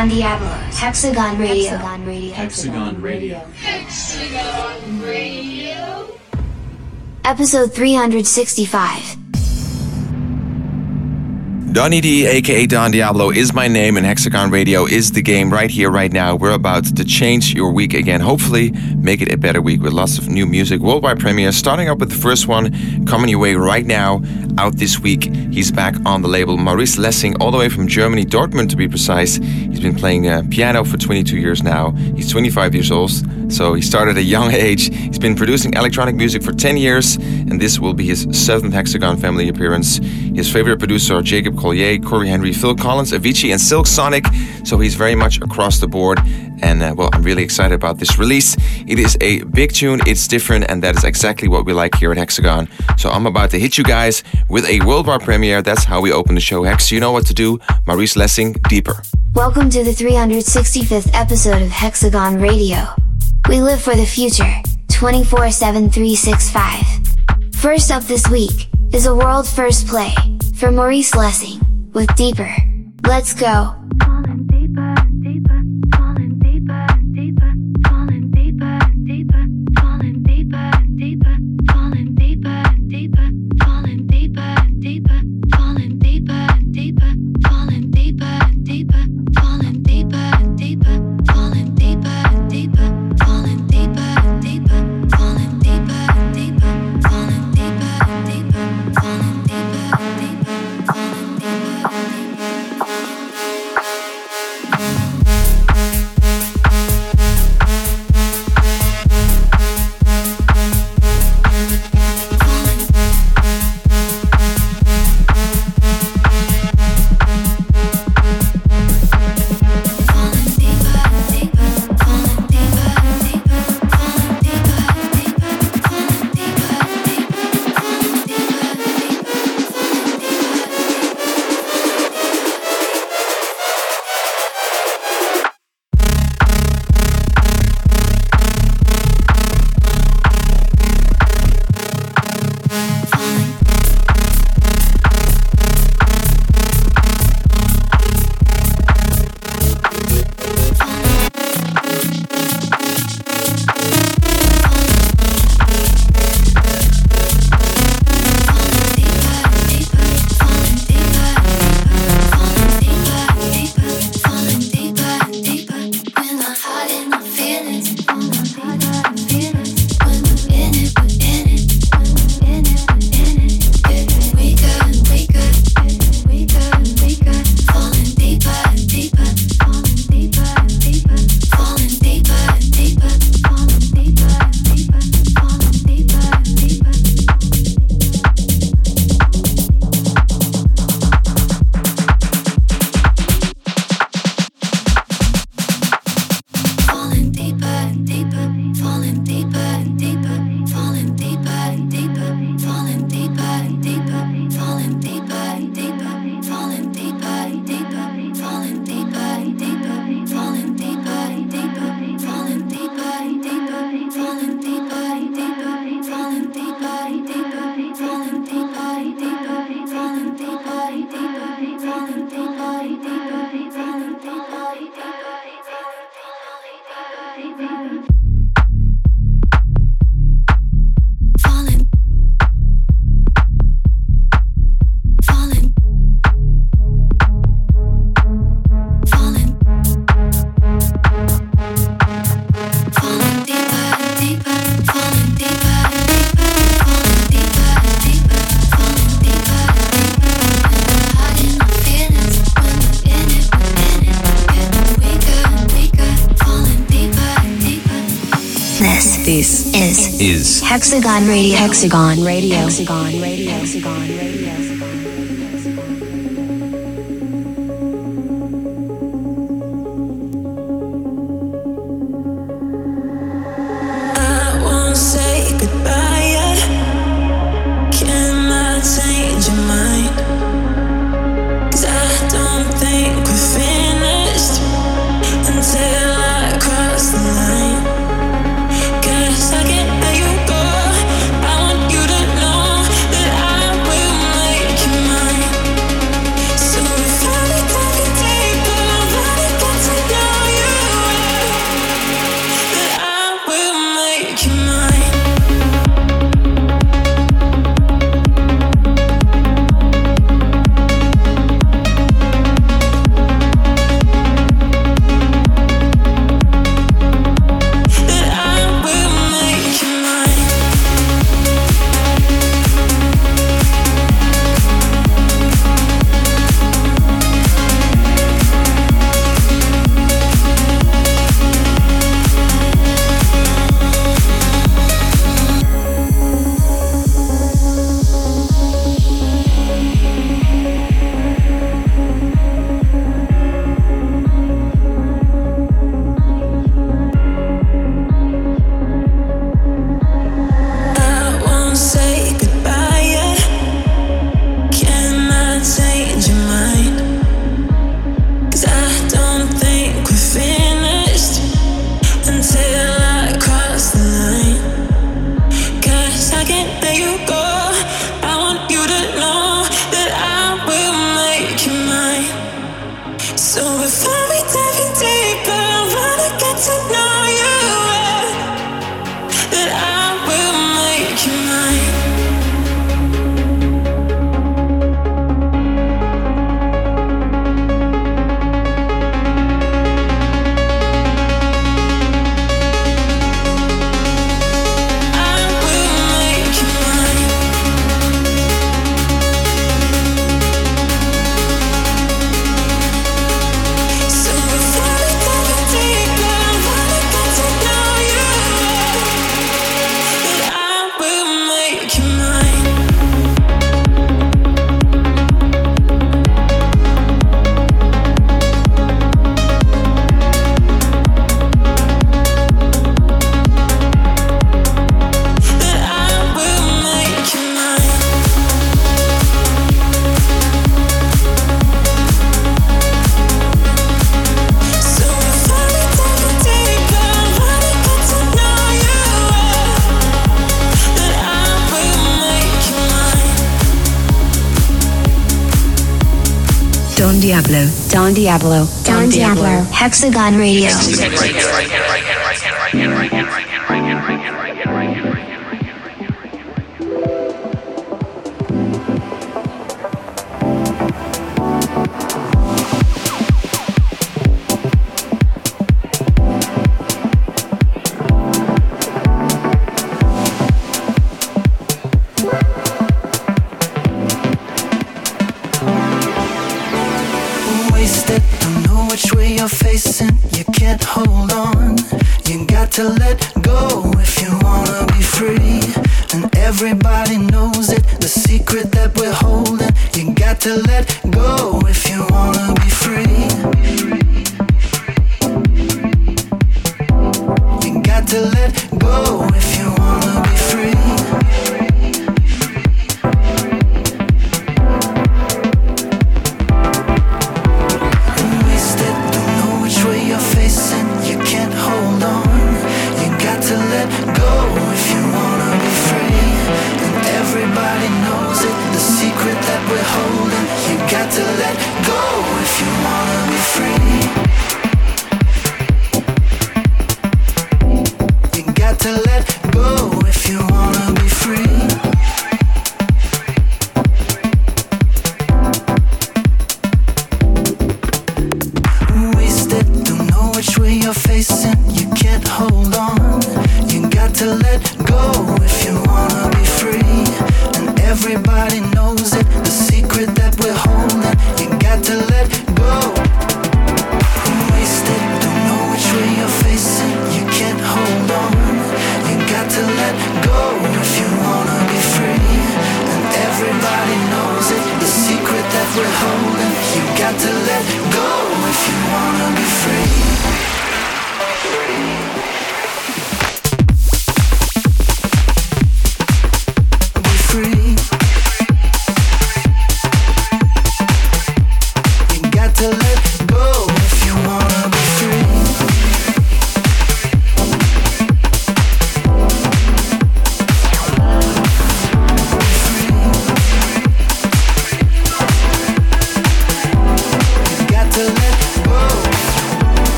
Don Diablo, Hexagon Radio. Hexagon Radio. Hexagon Radio. Hexagon Radio. Episode 365. Donny D, aka Don Diablo, is my name, and Hexagon Radio is the game right here, right now. We're about to change your week again. Hopefully, make it a better week with lots of new music, worldwide premieres. Starting up with the first one coming your way right now, out this week. He's back on the label. Maurice Lessing, all the way from Germany, Dortmund to be precise. He's been playing uh, piano for 22 years now. He's 25 years old, so he started at a young age. He's been producing electronic music for 10 years, and this will be his seventh Hexagon family appearance. His favorite producer, are Jacob Collier, Cory Henry, Phil Collins, Avicii, and Silk Sonic. So he's very much across the board. And uh, well, I'm really excited about this release. It is a big tune, it's different, and that is exactly what we like here at Hexagon. So I'm about to hit you guys with a worldwide premiere. That's how we open the show. Hex, you know what to do. Maurice Lessing, Deeper. Welcome to the 365th episode of Hexagon Radio. We live for the future, 24 7 365. First up this week is a world first play for Maurice Lessing, with Deeper. Let's go! is Hexagon Radio. Hexagon Radio. Hexagon Radio. Hexagon Radio. Diablo. Don Diablo. Hexagon Radio. Hexagon Radio.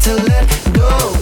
To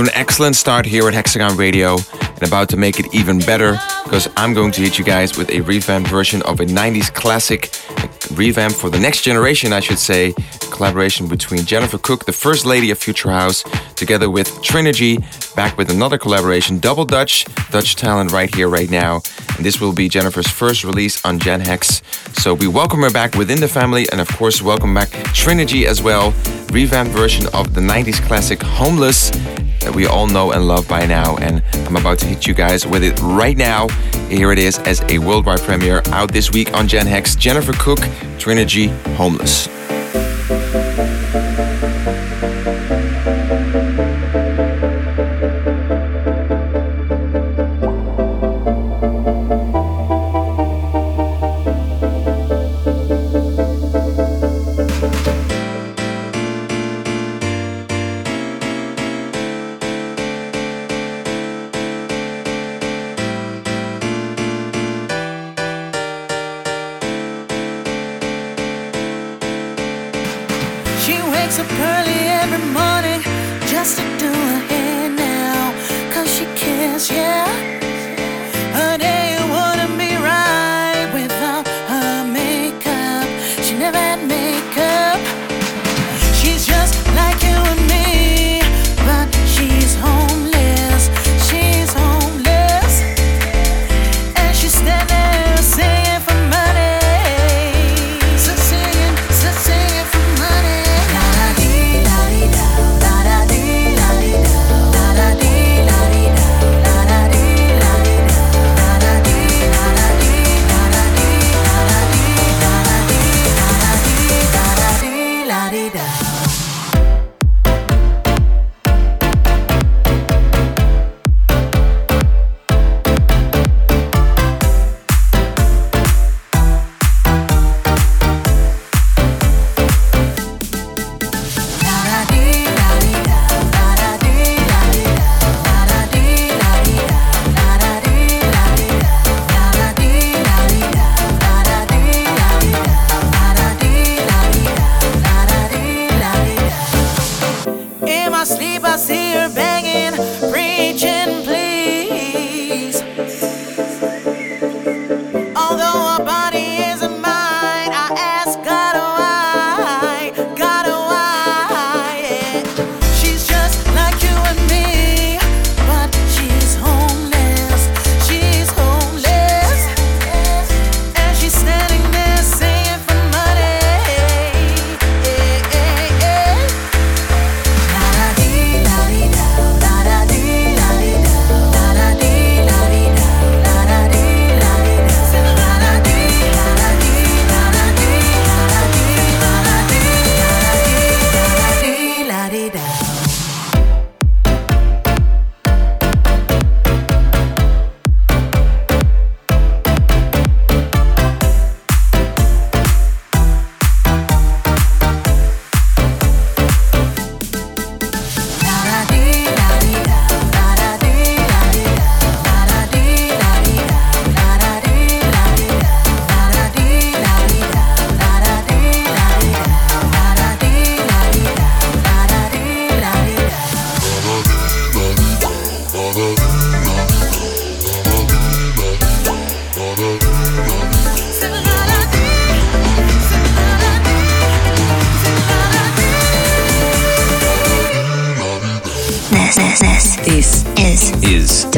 an excellent start here at Hexagon Radio and about to make it even better because I'm going to hit you guys with a revamped version of a 90s classic, revamp for the next generation, I should say. Collaboration between Jennifer Cook, the first lady of Future House, together with Trinergy, back with another collaboration, Double Dutch, Dutch talent right here, right now. And this will be Jennifer's first release on Gen Hex. So we welcome her back within the family and, of course, welcome back Trinergy as well. Revamped version of the 90s classic Homeless that we all know and love by now. And I'm about to hit you guys with it right now. Here it is as a worldwide premiere out this week on Gen Hex Jennifer Cook, Trinergy Homeless.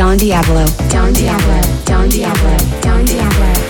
Don Diablo. Don Diablo. Don Diablo. Don Diablo. Hexagon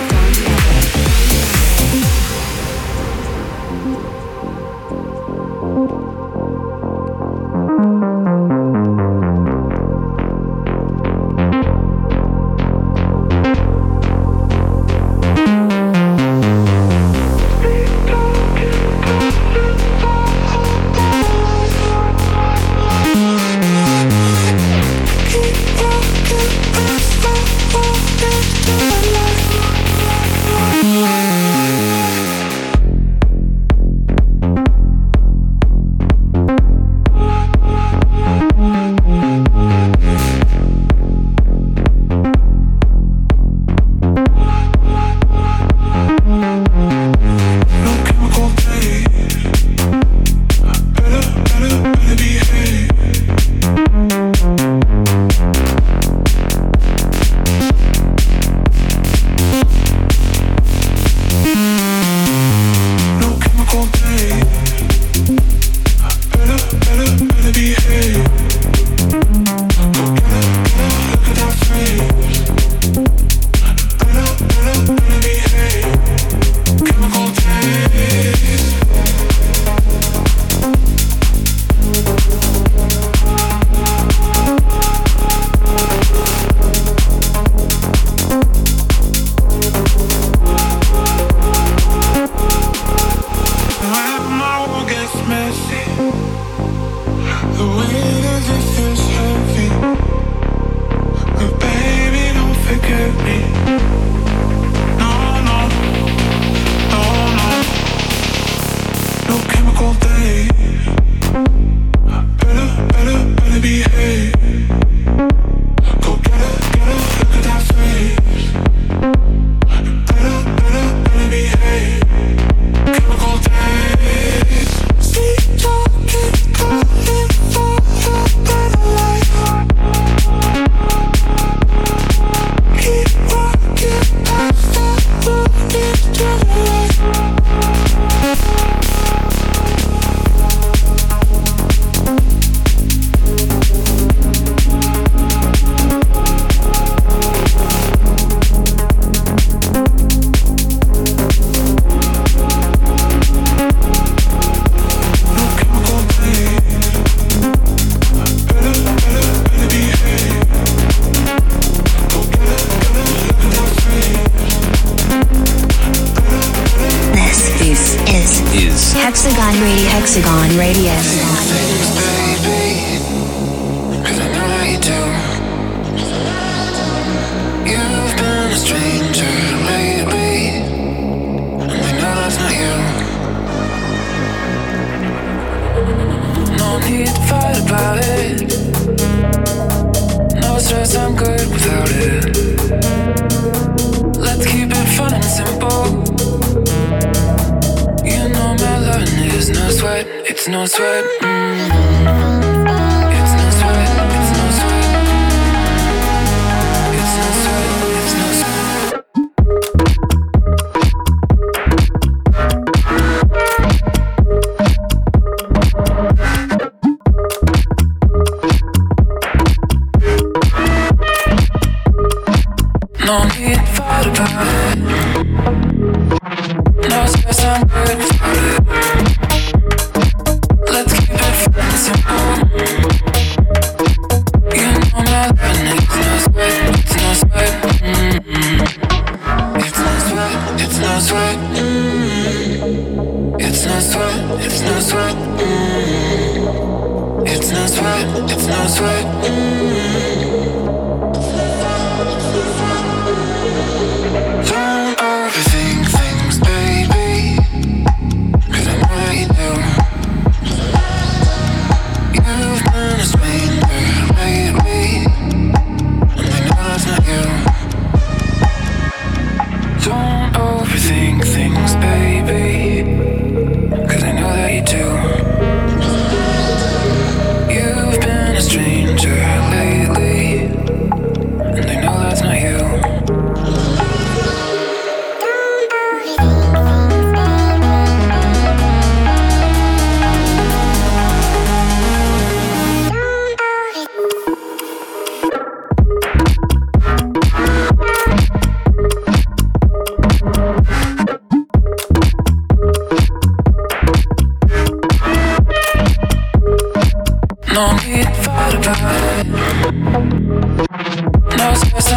it's no sweat. mm It's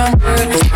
No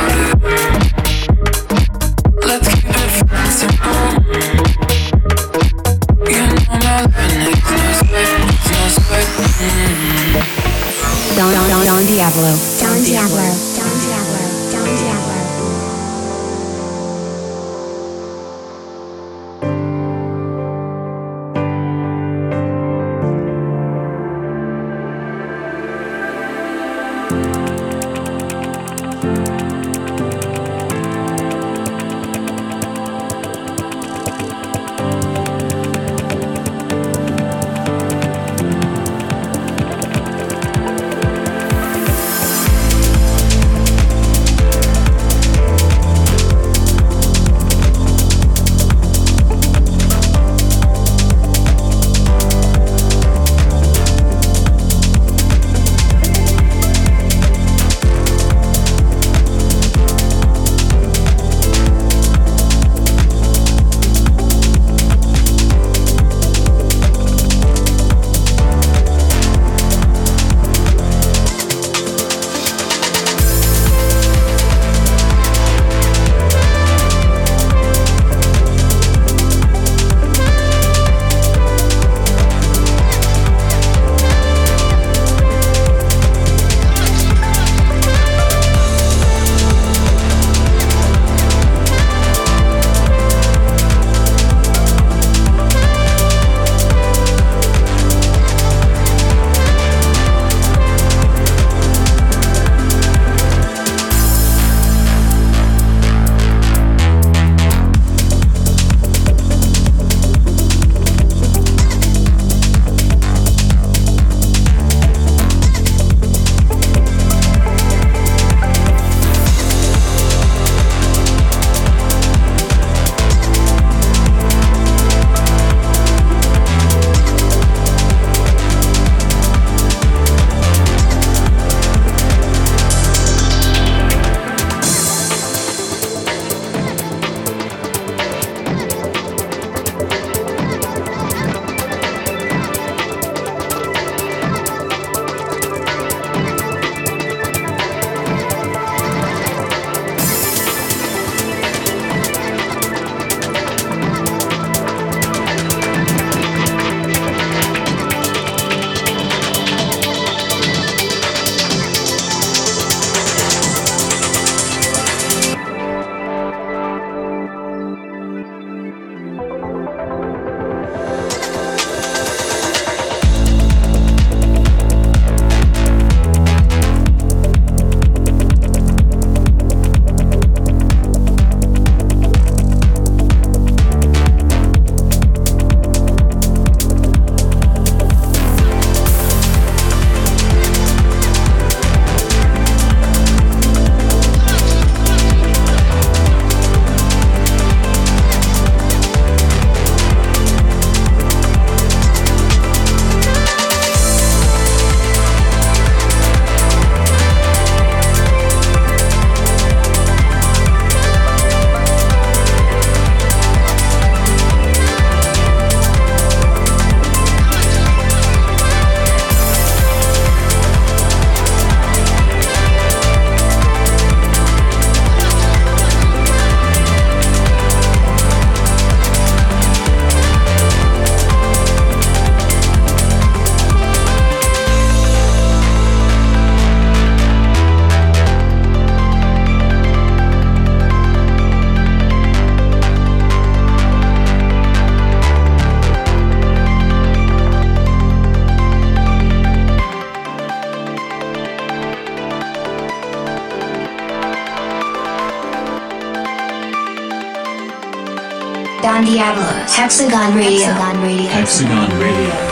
Diablo, Hexagon Radio, Hexagon Radio, Hexagon Radio.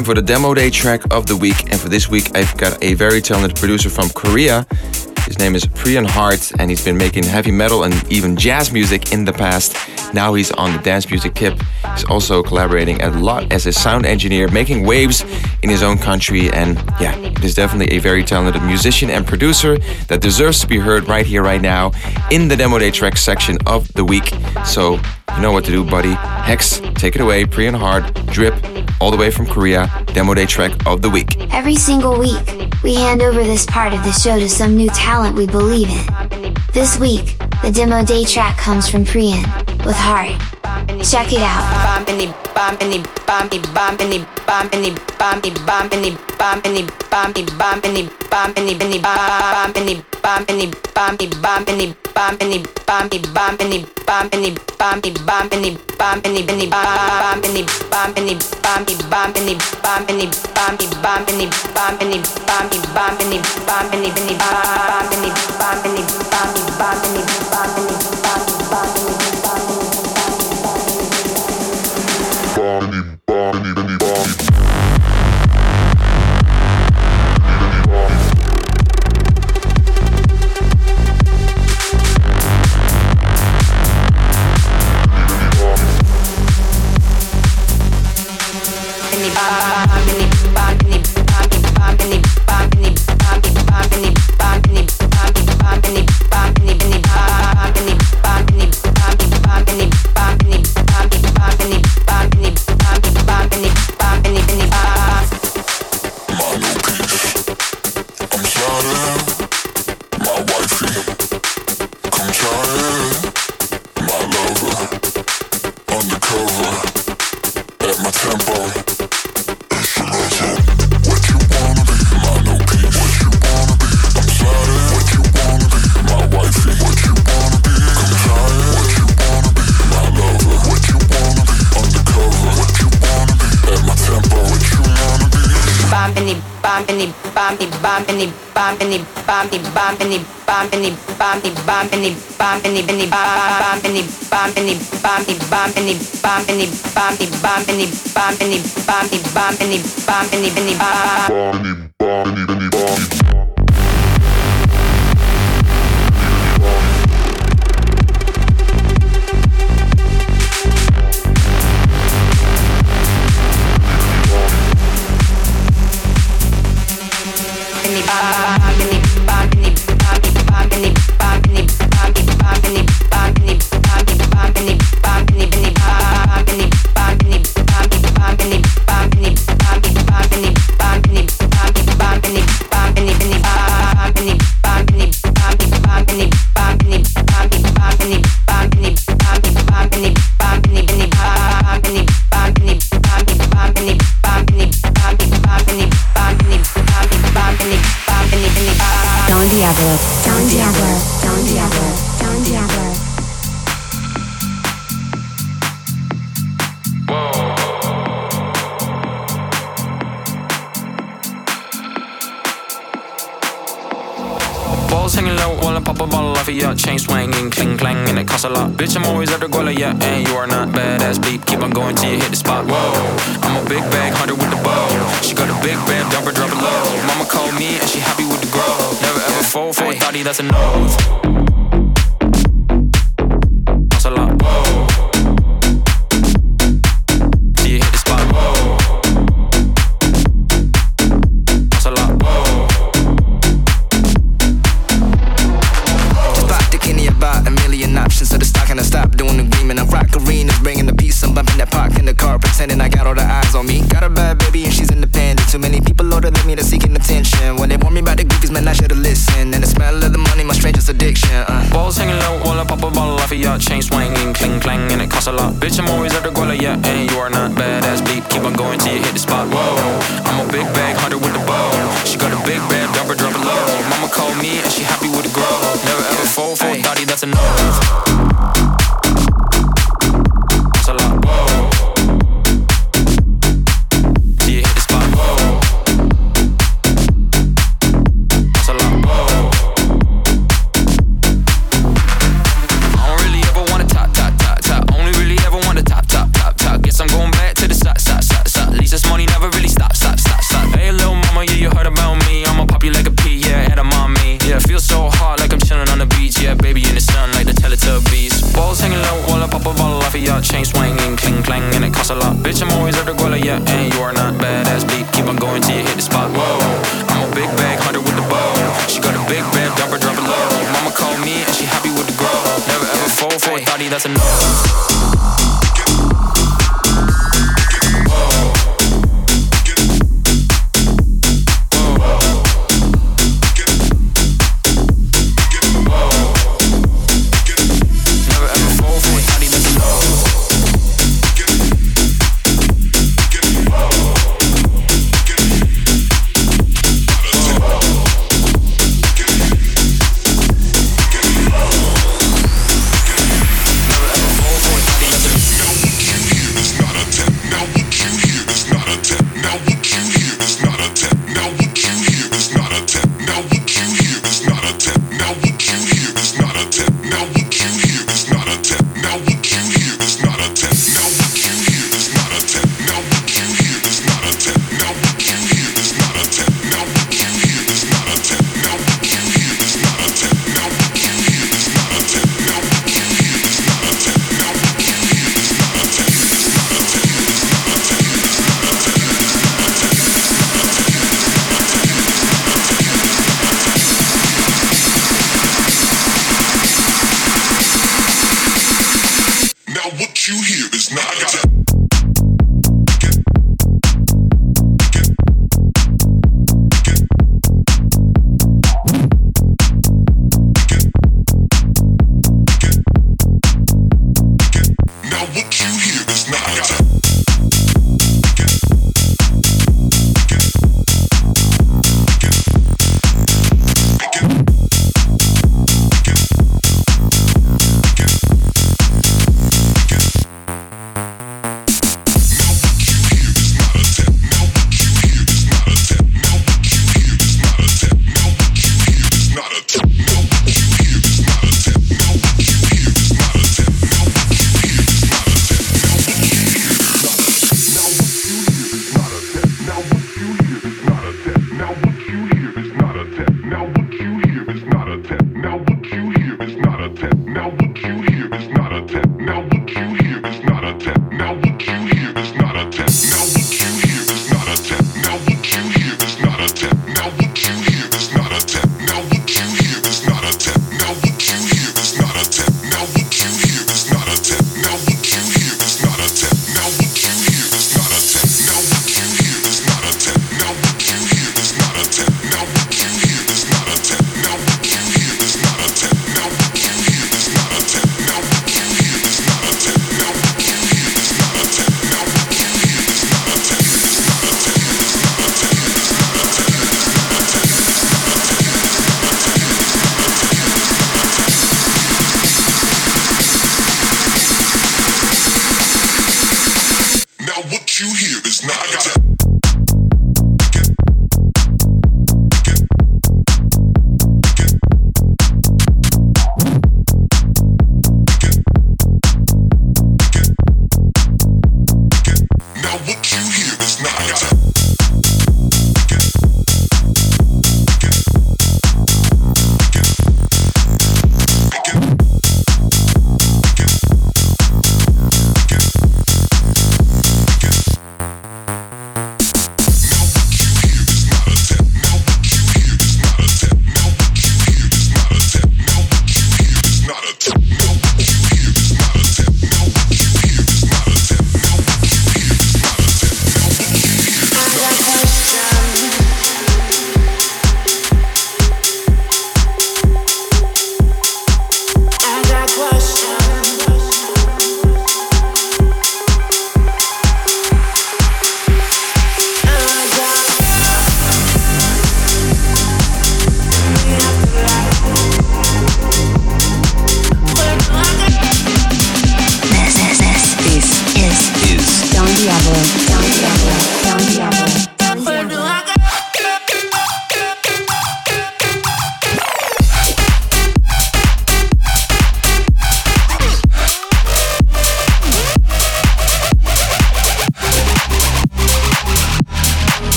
Time for the demo day track of the week, and for this week, I've got a very talented producer from Korea. His name is Priyan Hart, and he's been making heavy metal and even jazz music in the past. Now he's on the dance music tip. He's also collaborating a lot as a sound engineer, making waves in his own country. And yeah, is definitely a very talented musician and producer that deserves to be heard right here, right now, in the demo day track section of the week. So you know what to do, buddy. Hex, take it away. Priyan Hart, Drip, all the way from Korea, demo day track of the week. Every single week, we hand over this part of the show to some new talent we believe in. This week, the demo day track comes from Priyan, with Heart. Check it out. Bumpity bumpity bumpy bumpity bumpity bumpy bumpity bumpity bumpy bumpity bumpity bumpity bumpity bumpity bumpy bumpity bumpity bumpy bumpity bumpity bumpy bumpity bumpity bumpity bumpity bumpity bumpy bumpity bumpity bumpy bumpity bumpity bumpy bumpity bumpity bumpity bumpity bumpy bumpity bumpity bumpy bumpity bumpity bumpy bumpity bumpity bumpity Bonnie, Bonnie, Bonnie, Bonnie. bumpity bumpity bumpy bumpity bumpity bumpy bumpity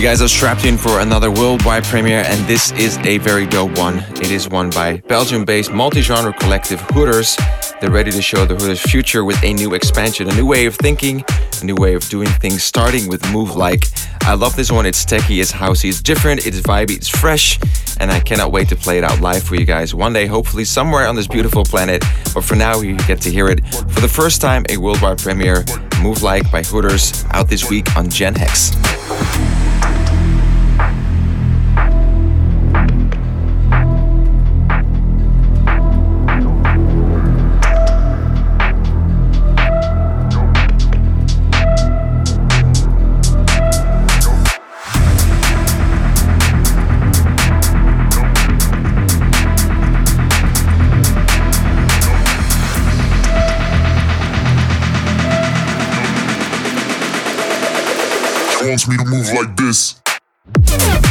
you guys are strapped in for another worldwide premiere, and this is a very dope one. It is one by Belgium based multi genre collective Hooters. They're ready to show the Hooters future with a new expansion, a new way of thinking, a new way of doing things, starting with Move Like. I love this one. It's techy, it's housey, it's different, it's vibey, it's fresh, and I cannot wait to play it out live for you guys one day, hopefully somewhere on this beautiful planet. But for now, you get to hear it for the first time, a worldwide premiere. Move Like by Hooters, out this week on Gen Hex. Me to move like this.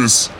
Move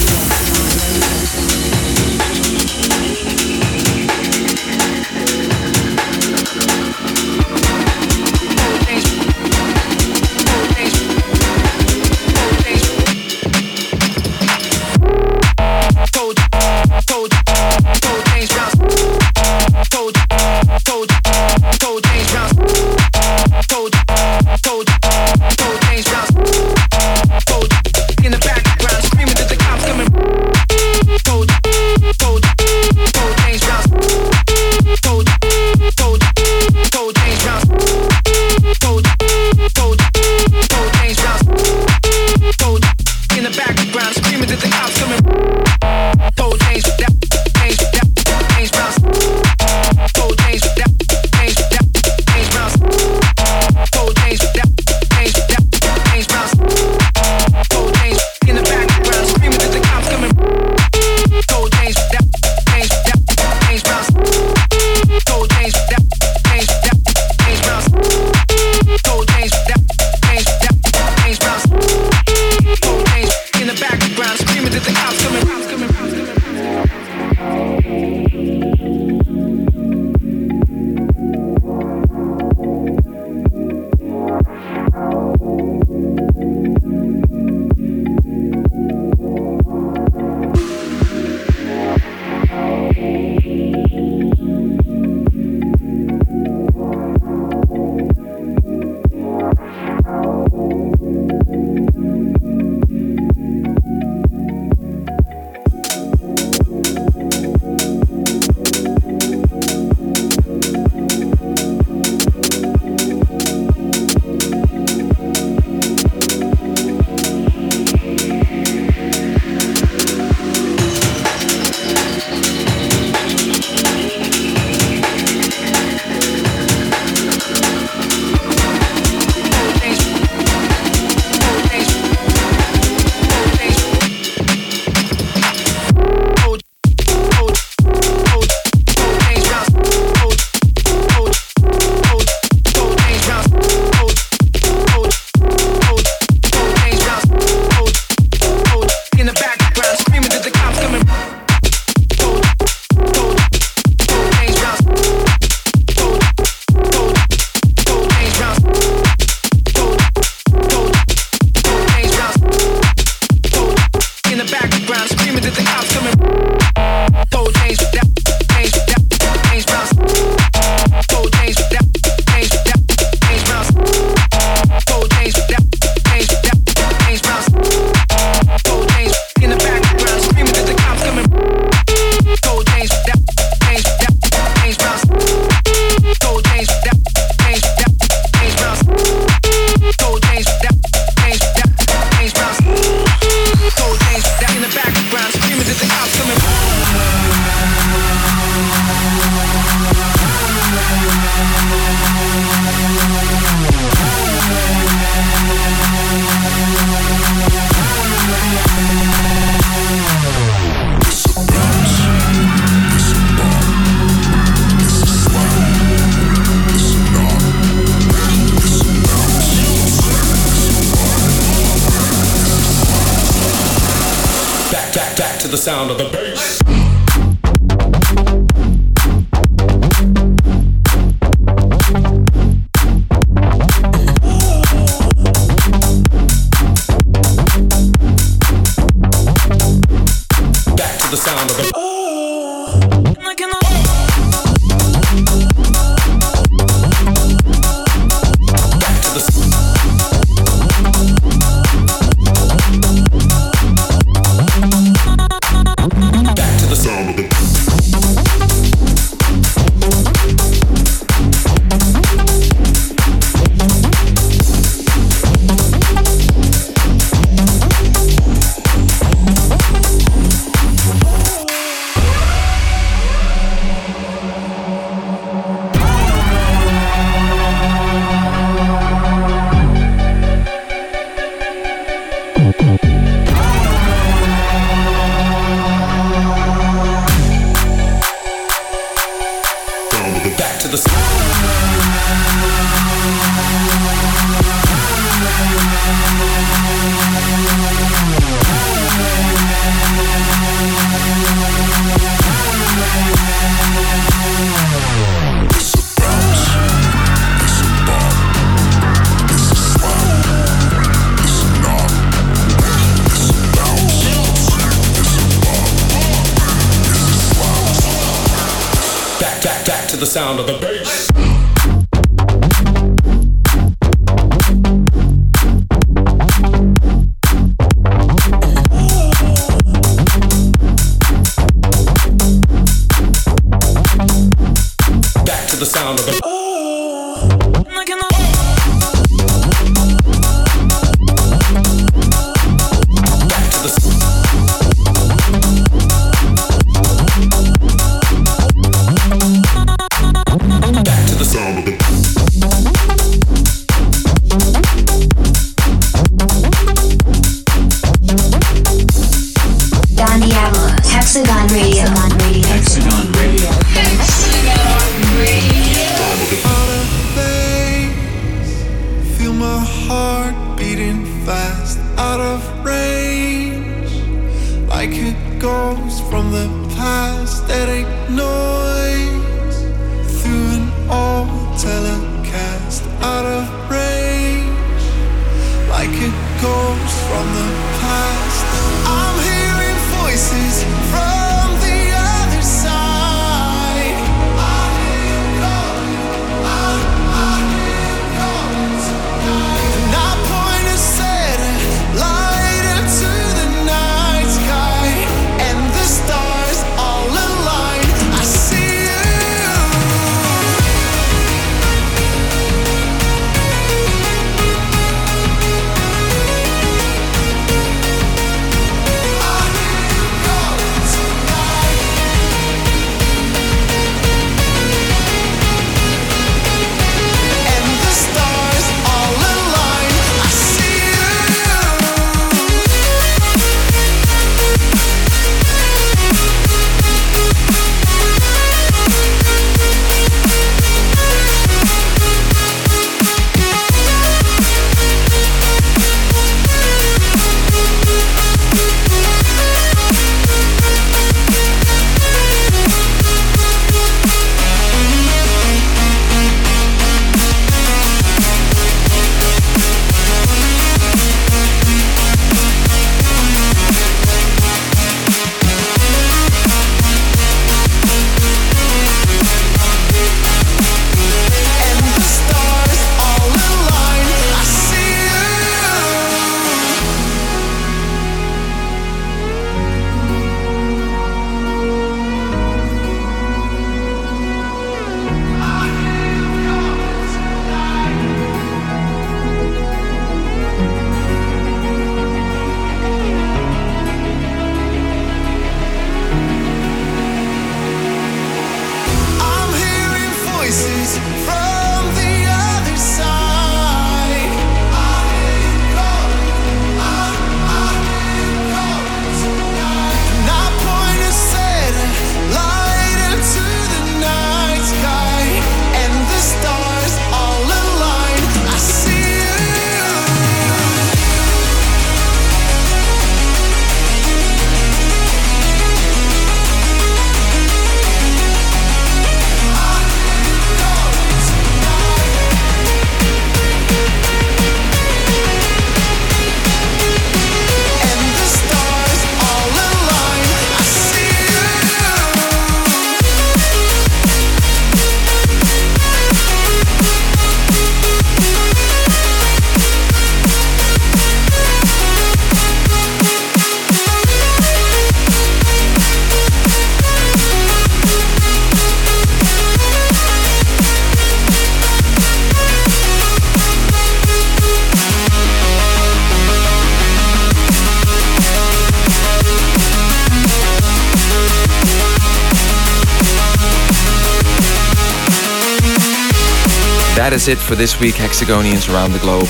my heart beating fast out of range. Like it goes from the past, that ignores through an old telecast out of range. Like it goes from the past, I'm hearing voices from. Is it for this week, Hexagonians around the globe.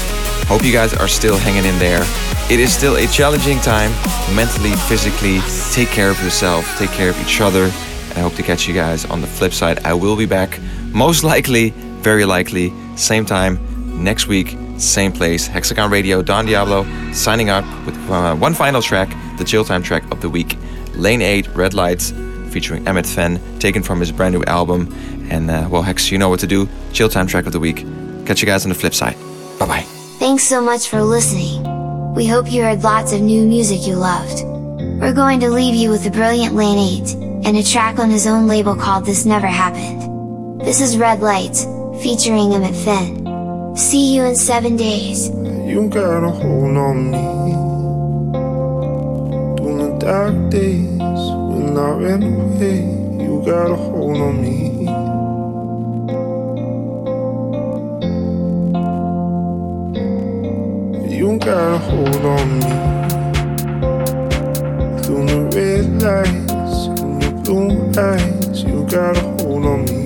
Hope you guys are still hanging in there. It is still a challenging time, mentally, physically. Take care of yourself, take care of each other, and I hope to catch you guys on the flip side. I will be back, most likely, very likely, same time next week, same place. Hexagon Radio, Don Diablo, signing up with uh, one final track, the chill time track of the week, Lane 8, Red Lights, featuring Emmit Fenn, taken from his brand new album. And uh, well, Hex, you know what to do. Chill time track of the week. Catch you guys on the flip side. Bye bye. Thanks so much for listening. We hope you heard lots of new music you loved. We're going to leave you with the brilliant Lane 8, and a track on his own label called This Never Happened. This is Red Lights, featuring Emmit Fenn. See you in seven days. You got a hold on me During the dark days when I ran away You got a hold on me. You got a hold on me. Through the red lights and your blue eyes You got a hold on